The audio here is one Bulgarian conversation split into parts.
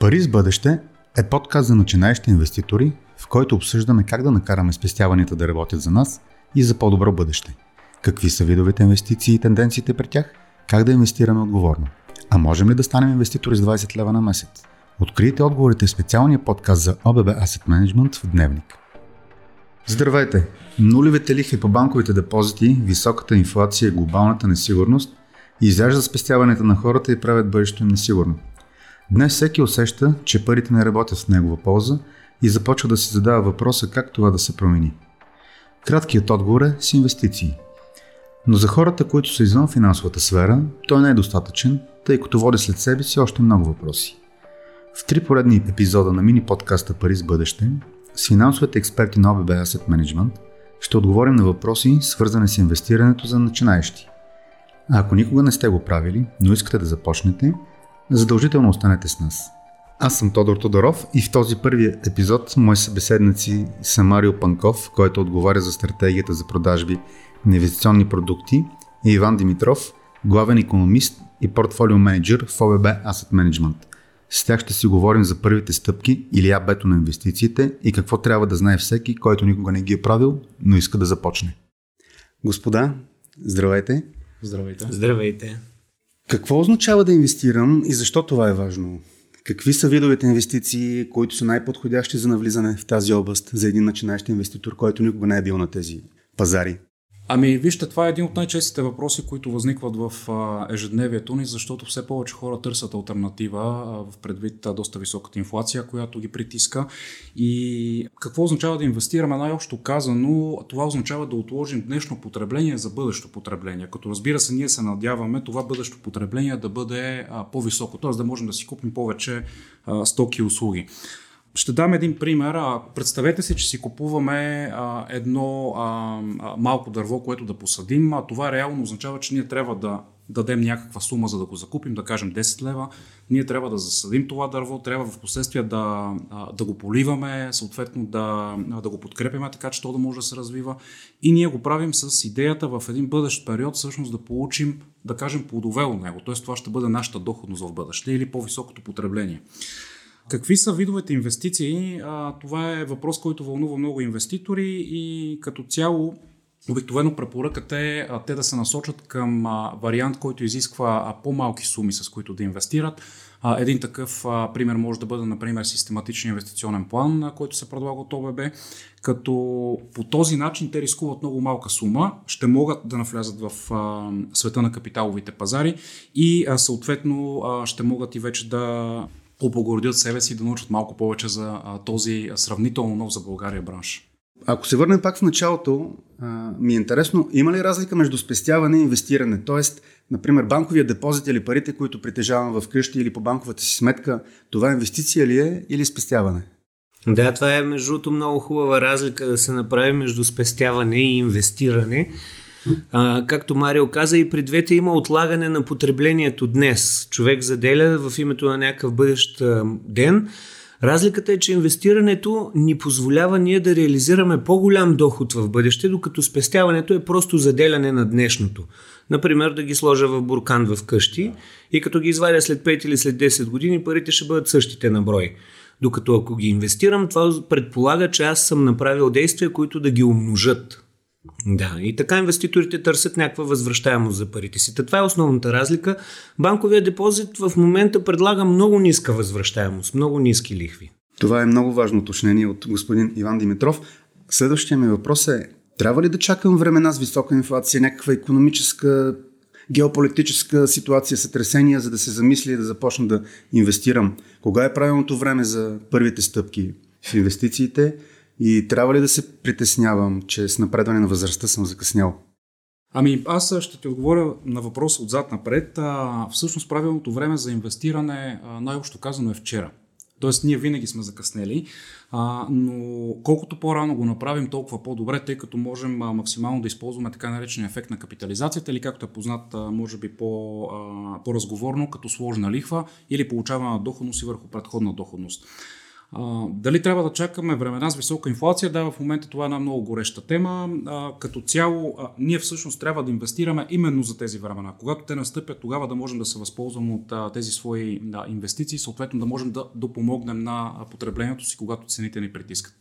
Пари с бъдеще е подкаст за начинаещи инвеститори, в който обсъждаме как да накараме спестяванията да работят за нас и за по-добро бъдеще. Какви са видовете инвестиции и тенденциите при тях, как да инвестираме отговорно. А можем ли да станем инвеститори с 20 лева на месец? Открийте отговорите в специалния подкаст за OBB Asset Management в Дневник. Здравейте! Нулевите лихви по банковите депозити, високата инфлация и глобалната несигурност изяждат спестяването на хората и правят бъдещето им несигурно. Днес всеки усеща, че парите не работят в негова полза и започва да си задава въпроса как това да се промени. Краткият отговор е с инвестиции. Но за хората, които са извън финансовата сфера, той не е достатъчен, тъй като води след себе си още много въпроси. В три поредни епизода на мини подкаста Пари с бъдеще с финансовите експерти на OBB Asset Management ще отговорим на въпроси, свързани с инвестирането за начинаещи. А ако никога не сте го правили, но искате да започнете – задължително останете с нас. Аз съм Тодор Тодоров и в този първи епизод мои събеседници са Марио Панков, който отговаря за стратегията за продажби на инвестиционни продукти и Иван Димитров, главен економист и портфолио менеджер в ОББ Asset Management. С тях ще си говорим за първите стъпки или абето на инвестициите и какво трябва да знае всеки, който никога не ги е правил, но иска да започне. Господа, здравейте! Здравейте! Здравейте! Какво означава да инвестирам и защо това е важно? Какви са видовете инвестиции, които са най-подходящи за навлизане в тази област за един начинаещ инвеститор, който никога не е бил на тези пазари? Ами, вижте, това е един от най-честите въпроси, които възникват в ежедневието ни, защото все повече хора търсят альтернатива в предвид доста високата инфлация, която ги притиска. И какво означава да инвестираме? Най-общо казано, това означава да отложим днешно потребление за бъдещо потребление. Като разбира се, ние се надяваме това бъдещо потребление да бъде по-високо, т.е. да можем да си купим повече стоки и услуги. Ще дам един пример. Представете си, че си купуваме едно малко дърво, което да посадим. Това реално означава, че ние трябва да дадем някаква сума, за да го закупим, да кажем 10 лева. Ние трябва да засадим това дърво, трябва в последствие да, да го поливаме, съответно да, да го подкрепяме, така че то да може да се развива. И ние го правим с идеята в един бъдещ период всъщност да получим, да кажем, плодове от него. Тоест това ще бъде нашата доходност в бъдеще или по-високото потребление. Какви са видовете инвестиции? А, това е въпрос, който вълнува много инвеститори и като цяло Обикновено препоръката е а, те да се насочат към а, вариант, който изисква а, по-малки суми, с които да инвестират. А, един такъв а, пример може да бъде, например, систематичен инвестиционен план, а, който се предлага от ОББ, като по този начин те рискуват много малка сума, ще могат да навлязат в а, света на капиталовите пазари и а, съответно а, ще могат и вече да облагородят себе си да научат малко повече за а, този сравнително нов за България бранш. Ако се върнем пак в началото, а, ми е интересно, има ли разлика между спестяване и инвестиране? Тоест, например, банковия депозит или парите, които притежавам в къщи или по банковата си сметка, това инвестиция ли е или спестяване? Да, това е между другото много хубава разлика да се направи между спестяване и инвестиране. А, както Марио каза, и при двете има отлагане на потреблението днес. Човек заделя в името на някакъв бъдещ ден. Разликата е, че инвестирането ни позволява ние да реализираме по-голям доход в бъдеще, докато спестяването е просто заделяне на днешното. Например, да ги сложа в буркан в къщи и като ги извадя след 5 или след 10 години, парите ще бъдат същите на брой. Докато ако ги инвестирам, това предполага, че аз съм направил действия, които да ги умножат. Да, и така инвеститорите търсят някаква възвръщаемост за парите си. Та това е основната разлика. Банковия депозит в момента предлага много ниска възвръщаемост, много ниски лихви. Това е много важно уточнение от господин Иван Димитров. Следващия ми въпрос е, трябва ли да чакам времена с висока инфлация, някаква економическа, геополитическа ситуация, сътресения, за да се замисля и да започна да инвестирам? Кога е правилното време за първите стъпки в инвестициите? И трябва ли да се притеснявам, че с напредване на възрастта съм закъснял? Ами аз ще ти отговоря на въпроса отзад напред. А, всъщност правилното време за инвестиране, най-общо казано е вчера. Тоест ние винаги сме закъснели, а, но колкото по-рано го направим, толкова по-добре, тъй като можем а, максимално да използваме така наречения ефект на капитализацията или както е познат, а, може би по, а, по-разговорно, като сложна лихва или получаване на доходност и върху предходна доходност. А, дали трябва да чакаме времена с висока инфлация? Да, в момента това е една много гореща тема. А, като цяло, а, ние всъщност трябва да инвестираме именно за тези времена. Когато те настъпят, тогава да можем да се възползваме от а, тези свои да, инвестиции, съответно да можем да допомогнем на потреблението си, когато цените ни притискат.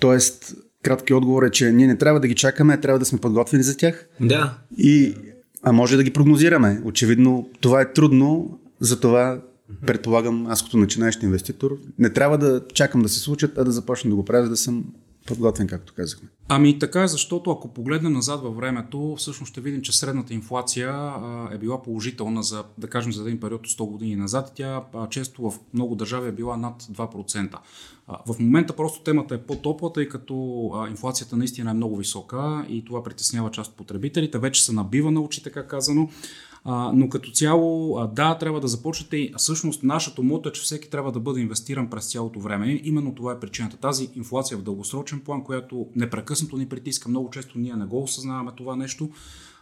Тоест, кратки отговор е, че ние не трябва да ги чакаме, трябва да сме подготвени за тях. Да. И, а може да ги прогнозираме. Очевидно, това е трудно, затова предполагам, аз като начинаещ инвеститор, не трябва да чакам да се случат, а да започна да го правя, да съм подготвен, както казахме. Ами така е, защото ако погледнем назад във времето, всъщност ще видим, че средната инфлация е била положителна за, да кажем, за един период от 100 години назад. Тя често в много държави е била над 2%. А, в момента просто темата е по-топла, тъй като инфлацията наистина е много висока и това притеснява част от потребителите. Вече се набива на очи, така казано. А, но като цяло, а, да, трябва да започнете и всъщност нашето мото е, че всеки трябва да бъде инвестиран през цялото време. Именно това е причината. Тази инфлация в дългосрочен план, която непрекъснато ни притиска, много често ние не го осъзнаваме това нещо,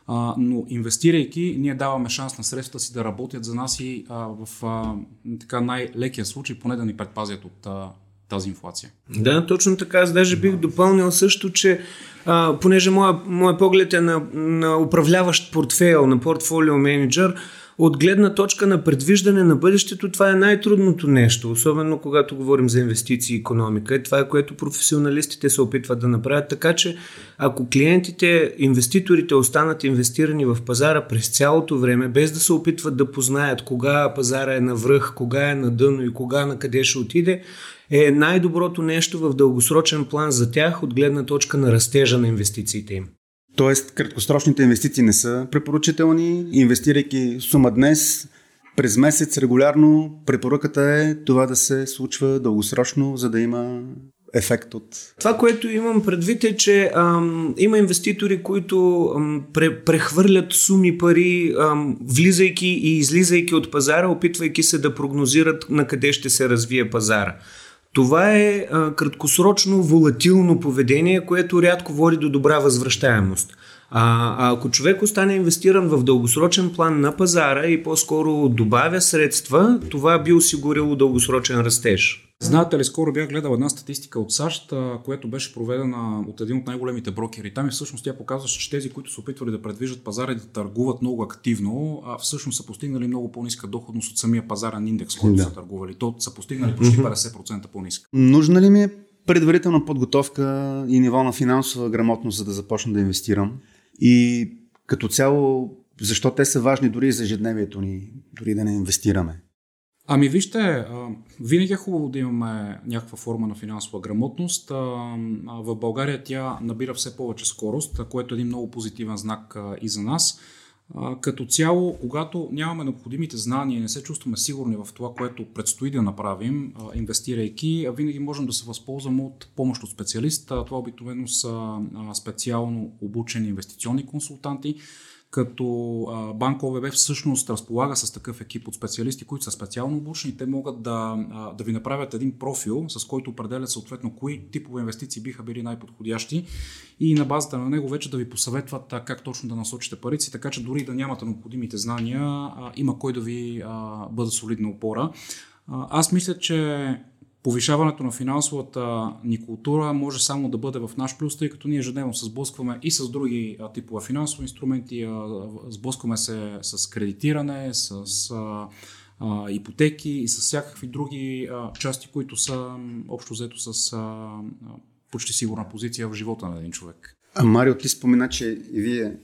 а, но инвестирайки, ние даваме шанс на средствата си да работят за нас и а, в а, така най-лекия случай, поне да ни предпазят от а, тази инфлация. Да, точно така. Аз даже бих допълнил също, че а, понеже моя, моя поглед е на, на управляващ портфейл, на портфолио менеджер, от гледна точка на предвиждане на бъдещето, това е най-трудното нещо, особено когато говорим за инвестиции и економика. Това е което професионалистите се опитват да направят. Така че, ако клиентите, инвеститорите останат инвестирани в пазара през цялото време, без да се опитват да познаят кога пазара е на връх, кога е на дъно и кога на къде ще отиде, е най-доброто нещо в дългосрочен план за тях от гледна точка на растежа на инвестициите им. Тоест, краткосрочните инвестиции не са препоръчителни. Инвестирайки сума днес, през месец регулярно, препоръката е това да се случва дългосрочно, за да има ефект от... Това, което имам предвид е, че ам, има инвеститори, които ам, пре, прехвърлят суми пари, ам, влизайки и излизайки от пазара, опитвайки се да прогнозират на къде ще се развие пазара. Това е а, краткосрочно волатилно поведение, което рядко води до добра възвръщаемост. А, а ако човек остане инвестиран в дългосрочен план на пазара и по-скоро добавя средства, това би осигурило дългосрочен растеж. Знаете ли, скоро бях гледал една статистика от САЩ, която беше проведена от един от най-големите брокери. Там и всъщност тя показваше, че тези, които са опитвали да предвиждат пазара и да търгуват много активно, а всъщност са постигнали много по-ниска доходност от самия пазарен индекс, който да. са търгували. То са постигнали почти 50% по-ниска. Нужна ли ми е предварителна подготовка и ниво на финансова грамотност, за да започна да инвестирам? И като цяло, защо те са важни дори за ежедневието ни, дори да не инвестираме? Ами вижте, винаги е хубаво да имаме някаква форма на финансова грамотност. В България тя набира все повече скорост, което е един много позитивен знак и за нас. Като цяло, когато нямаме необходимите знания и не се чувстваме сигурни в това, което предстои да направим, инвестирайки, винаги можем да се възползваме от помощ от специалист. Това обикновено са специално обучени инвестиционни консултанти, като Банк ОВБ всъщност разполага с такъв екип от специалисти, които са специално обучени. Те могат да, да ви направят един профил, с който определят съответно кои типове инвестиции биха били най-подходящи и на базата на него вече да ви посъветват как точно да насочите парици, така че дори да нямате необходимите знания, има кой да ви бъде солидна опора. Аз мисля, че повишаването на финансовата ни култура може само да бъде в наш плюс, тъй като ние ежедневно се сблъскваме и с други типове финансови инструменти, сблъскваме се с кредитиране, с а, ипотеки и с всякакви други а, части, които са общо взето с а, почти сигурна позиция в живота на един човек. А Марио, ти спомена, че и вие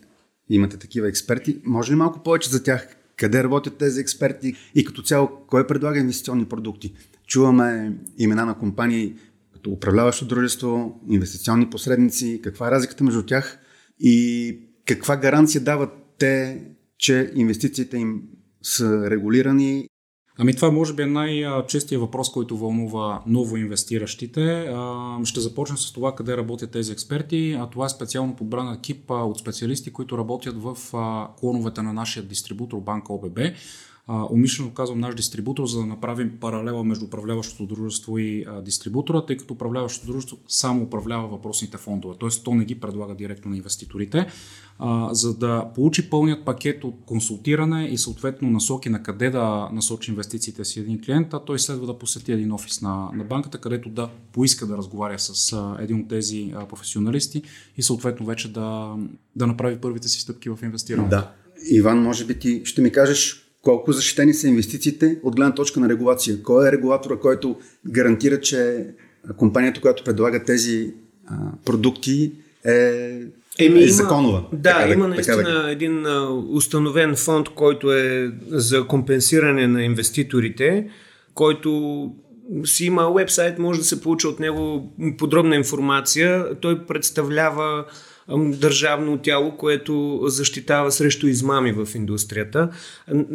имате такива експерти. Може ли малко повече за тях? Къде работят тези експерти и като цяло кой предлага инвестиционни продукти? Чуваме имена на компании като управляващо дружество, инвестиционни посредници, каква е разликата между тях и каква гаранция дават те, че инвестициите им са регулирани Ами това може би е най-честия въпрос, който вълнува ново инвестиращите. Ще започнем с това къде работят тези експерти. А това е специално подбран екип от специалисти, които работят в клоновете на нашия дистрибутор банка ОББ. А, умишлено казвам наш дистрибутор, за да направим паралела между управляващото дружество и а, дистрибутора, тъй като управляващото дружество само управлява въпросните фондове, т.е. то не ги предлага директно на инвеститорите. А, за да получи пълният пакет от консултиране и съответно насоки на къде да насочи инвестициите си един клиент, а той следва да посети един офис на, на банката, където да поиска да разговаря с а, един от тези а, професионалисти и съответно вече да, да направи първите си стъпки в инвестиране. Да. Иван, може би ти ще ми кажеш колко защитени са инвестициите от гледна точка на регулация. Кой е регулатора, който гарантира, че компанията, която предлага тези а, продукти е Еми, е законова. Да, така, има наистина така, един а, установен фонд, който е за компенсиране на инвеститорите, който си има вебсайт, може да се получи от него подробна информация. Той представлява държавно тяло, което защитава срещу измами в индустрията.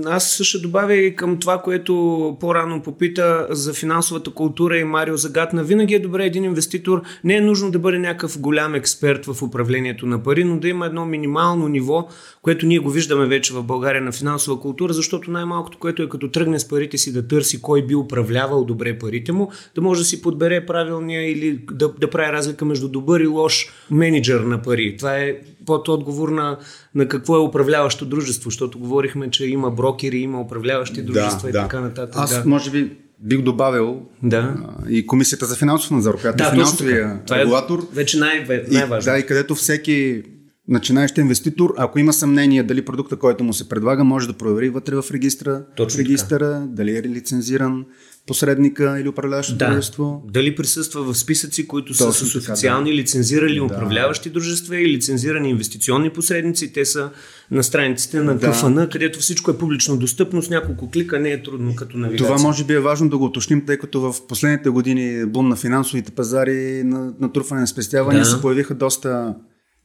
Аз ще добавя и към това, което по-рано попита за финансовата култура и Марио Загатна. Винаги е добре един инвеститор, не е нужно да бъде някакъв голям експерт в управлението на пари, но да има едно минимално ниво, което ние го виждаме вече в България на финансова култура, защото най-малкото, което е като тръгне с парите си да търси кой би управлявал добре парите му, да може да си подбере правилния или да, да прави разлика между добър и лош менеджер на пари. Това е под отговор на, на какво е управляващо дружество, защото говорихме, че има брокери, има управляващи дружества да, и да. така нататък. Аз да. може би бих добавил да. а, и Комисията за финансов надзор, която да, е финансовия е регулатор. Е вече най- най-важно. И, да, и където всеки начинаещ инвеститор, ако има съмнение дали продукта, който му се предлага, може да провери вътре в регистра, Точно регистъра, така. дали е лицензиран посредника или управляващо да. дружество. Дали присъства в списъци, които Точно са с официални да. лицензирали да. управляващи дружества и лицензирани инвестиционни посредници. Те са на страниците на да. КФН, където всичко е публично достъпно, с няколко клика не е трудно като навигация. Това може би е важно да го уточним, тъй като в последните години бум на финансовите пазари, на натрупване на спестявания да. се появиха доста...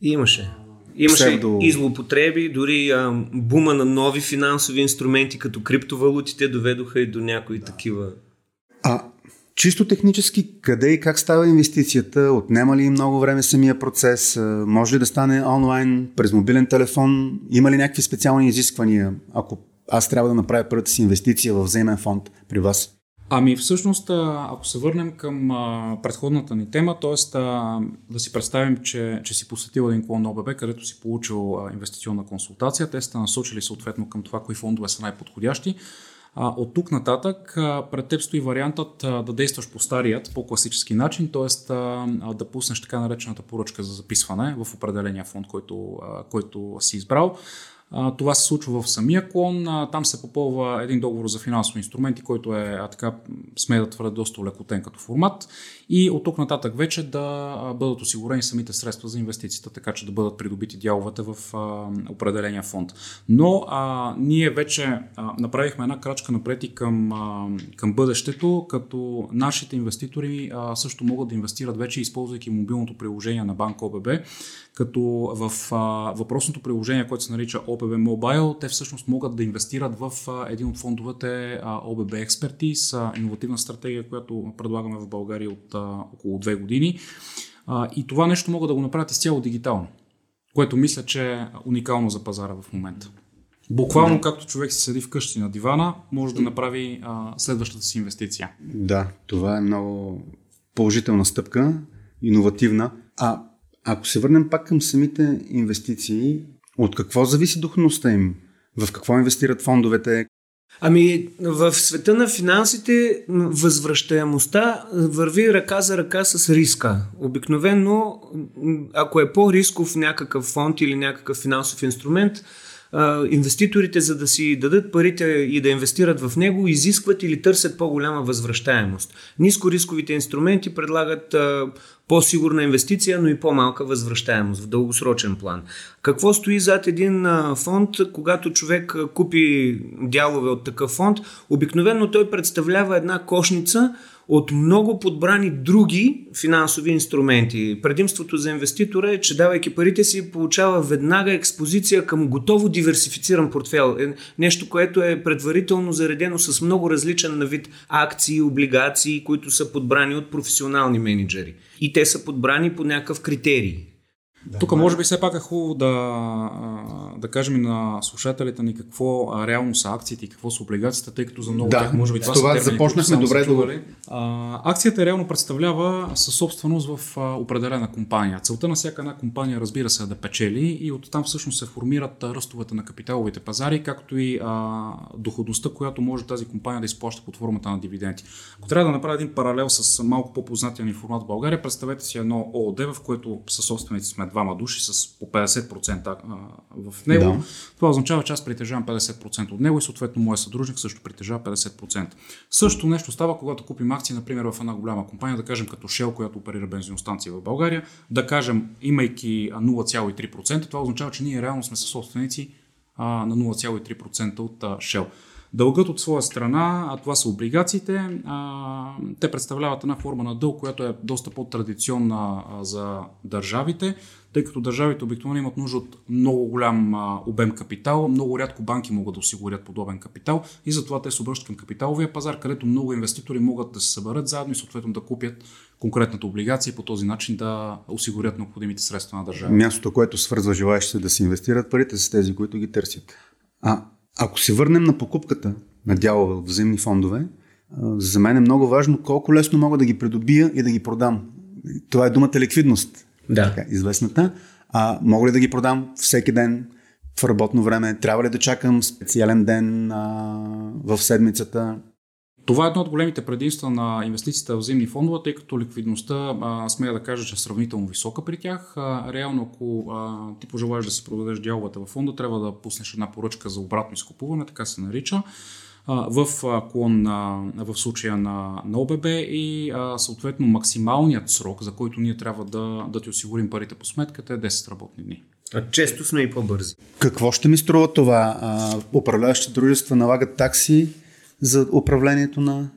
Имаше. Имаше псевдо... и злоупотреби, дори а, бума на нови финансови инструменти, като криптовалутите, доведоха и до някои такива. Чисто технически, къде и как става инвестицията? Отнема ли много време самия процес? Може ли да стане онлайн, през мобилен телефон? Има ли някакви специални изисквания, ако аз трябва да направя първата си инвестиция в взаимен фонд при вас? Ами всъщност, ако се върнем към предходната ни тема, т.е. да си представим, че, че си посетил един клон на ОББ, където си получил инвестиционна консултация, те сте насочили съответно към това, кои фондове са най-подходящи. А, от тук нататък а, пред теб стои вариантът а, да действаш по старият, по-класически начин, т.е. да пуснеш така наречената поръчка за записване в определения фонд, който, а, който си избрал. Това се случва в самия клон. Там се попълва един договор за финансови инструменти, който е, а, така, сме да твърде доста лекотен като формат. И от тук нататък вече да бъдат осигурени самите средства за инвестицията, така че да бъдат придобити дяловете в а, определения фонд. Но а, ние вече а, направихме една крачка напред и към, а, към бъдещето, като нашите инвеститори а, също могат да инвестират вече, използвайки мобилното приложение на Банк ОББ, като в а, въпросното приложение, което се нарича OBB Mobile, те всъщност могат да инвестират в един от фондовете OBB Expertise, иновативна стратегия, която предлагаме в България от около две години. И това нещо могат да го направят изцяло дигитално, което мисля, че е уникално за пазара в момента. Буквално, както човек си седи вкъщи на дивана, може да направи а, следващата си инвестиция. Да, това е много положителна стъпка, иновативна. А ако се върнем пак към самите инвестиции, от какво зависи доходността им? В какво инвестират фондовете? Ами, в света на финансите възвръщаемостта върви ръка за ръка с риска. Обикновено, ако е по-рисков някакъв фонд или някакъв финансов инструмент, инвеститорите, за да си дадат парите и да инвестират в него, изискват или търсят по-голяма възвръщаемост. Нискорисковите инструменти предлагат по-сигурна инвестиция, но и по-малка възвръщаемост в дългосрочен план. Какво стои зад един фонд, когато човек купи дялове от такъв фонд? Обикновено той представлява една кошница, от много подбрани други финансови инструменти. Предимството за инвеститора е, че давайки парите си, получава веднага експозиция към готово диверсифициран портфел. Е, нещо, което е предварително заредено с много различен на вид акции, облигации, които са подбрани от професионални менеджери. И те са подбрани по някакъв критерий. Да, Тук може би все пак е хубаво да, да кажем на слушателите ни какво реално са акциите и какво са облигациите, тъй като за много да, тях може би това, това са започнахме добре да а, Акцията реално представлява със собственост в а, определена компания. Целта на всяка една компания, разбира се, е да печели и оттам всъщност се формират ръстовете на капиталовите пазари, както и а, доходността, която може тази компания да изплаща под формата на дивиденти. Ако трябва да направя един паралел с малко по-познатия ни формат в България, представете си едно ООД, в което със собственици сме двама души с по 50% в него. Да. Това означава, че аз притежавам 50% от него и съответно моят съдружник също притежава 50%. Също нещо става, когато купим акции, например, в една голяма компания, да кажем като Shell, която оперира бензиностанции в България, да кажем, имайки 0,3%, това означава, че ние реално сме съсобственици на 0,3% от Shell. Дългът от своя страна, а това са облигациите, а, те представляват една форма на дълг, която е доста по-традиционна а, за държавите, тъй като държавите обикновено имат нужда от много голям а, обем капитал, много рядко банки могат да осигурят подобен капитал и затова те се обръщат към капиталовия пазар, където много инвеститори могат да се съберат заедно и съответно да купят конкретната облигация и по този начин да осигурят необходимите средства на държавата. Мястото, което свързва желаящите да си инвестират парите с тези, които ги търсят. А ако се върнем на покупката на дялове в взаимни фондове, за мен е много важно колко лесно мога да ги придобия и да ги продам. Това е думата ликвидност. Да. Така, известната. А мога ли да ги продам всеки ден в работно време? Трябва ли да чакам специален ден а, в седмицата? Това е едно от големите предимства на инвестициите в взаимни фондове, тъй като ликвидността, а, смея да кажа, че е сравнително висока при тях. А, реално, ако а, ти пожелаеш да си продадеш дяловете в фонда, трябва да пуснеш една поръчка за обратно изкупуване, така се нарича в клон в случая на, на ОББ и съответно максималният срок, за който ние трябва да, да ти осигурим парите по сметката е 10 работни дни. А често сме и по-бързи. Какво ще ми струва това? управляващи дружества налагат такси за управлението на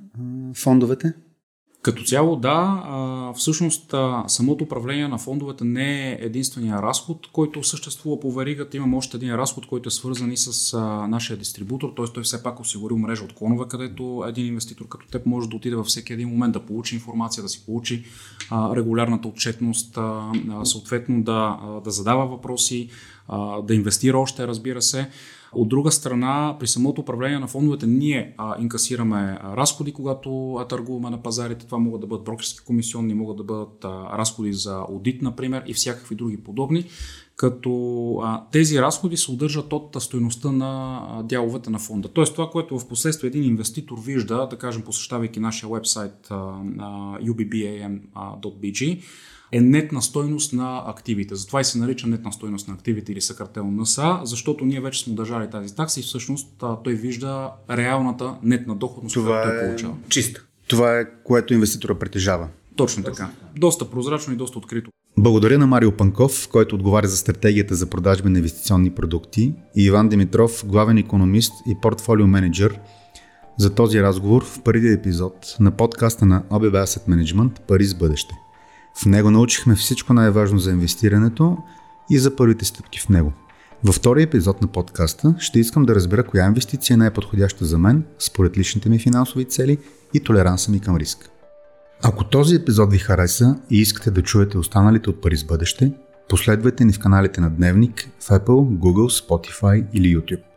фондовете? Като цяло, да. Всъщност, самото управление на фондовете не е единствения разход, който съществува по веригата. Имам още един разход, който е свързан и с нашия дистрибутор, т.е. той все пак осигурил мрежа от клонове, където един инвеститор като теб може да отиде във всеки един момент да получи информация, да си получи регулярната отчетност, съответно да, да задава въпроси, да инвестира още, разбира се. От друга страна, при самото управление на фондовете ние а, инкасираме разходи, когато а, търгуваме на пазарите. Това могат да бъдат брокерски комисионни, могат да бъдат а, разходи за аудит, например, и всякакви други подобни като а, тези разходи се удържат от стоеността на а, дяловете на фонда. Тоест това, което в последствие един инвеститор вижда, да кажем посещавайки нашия вебсайт а, ubbam.bg, е нетна стойност на активите. Затова и се нарича нетна стойност на активите или съкратено НСА, защото ние вече сме държали тази такса и всъщност той вижда реалната нетна доходност, Това която той получава. Е чиста. Това е което инвеститора притежава. Точно така. Доста прозрачно и доста открито. Благодаря на Марио Панков, който отговаря за стратегията за продажби на инвестиционни продукти и Иван Димитров, главен економист и портфолио менеджер за този разговор в първия епизод на подкаста на OBB Asset Management Пари с бъдеще. В него научихме всичко най-важно за инвестирането и за първите стъпки в него. Във втория епизод на подкаста ще искам да разбера коя инвестиция е най-подходяща за мен, според личните ми финансови цели и толеранса ми към риск. Ако този епизод ви хареса и искате да чуете останалите от пари с бъдеще, последвайте ни в каналите на Дневник в Apple, Google, Spotify или YouTube.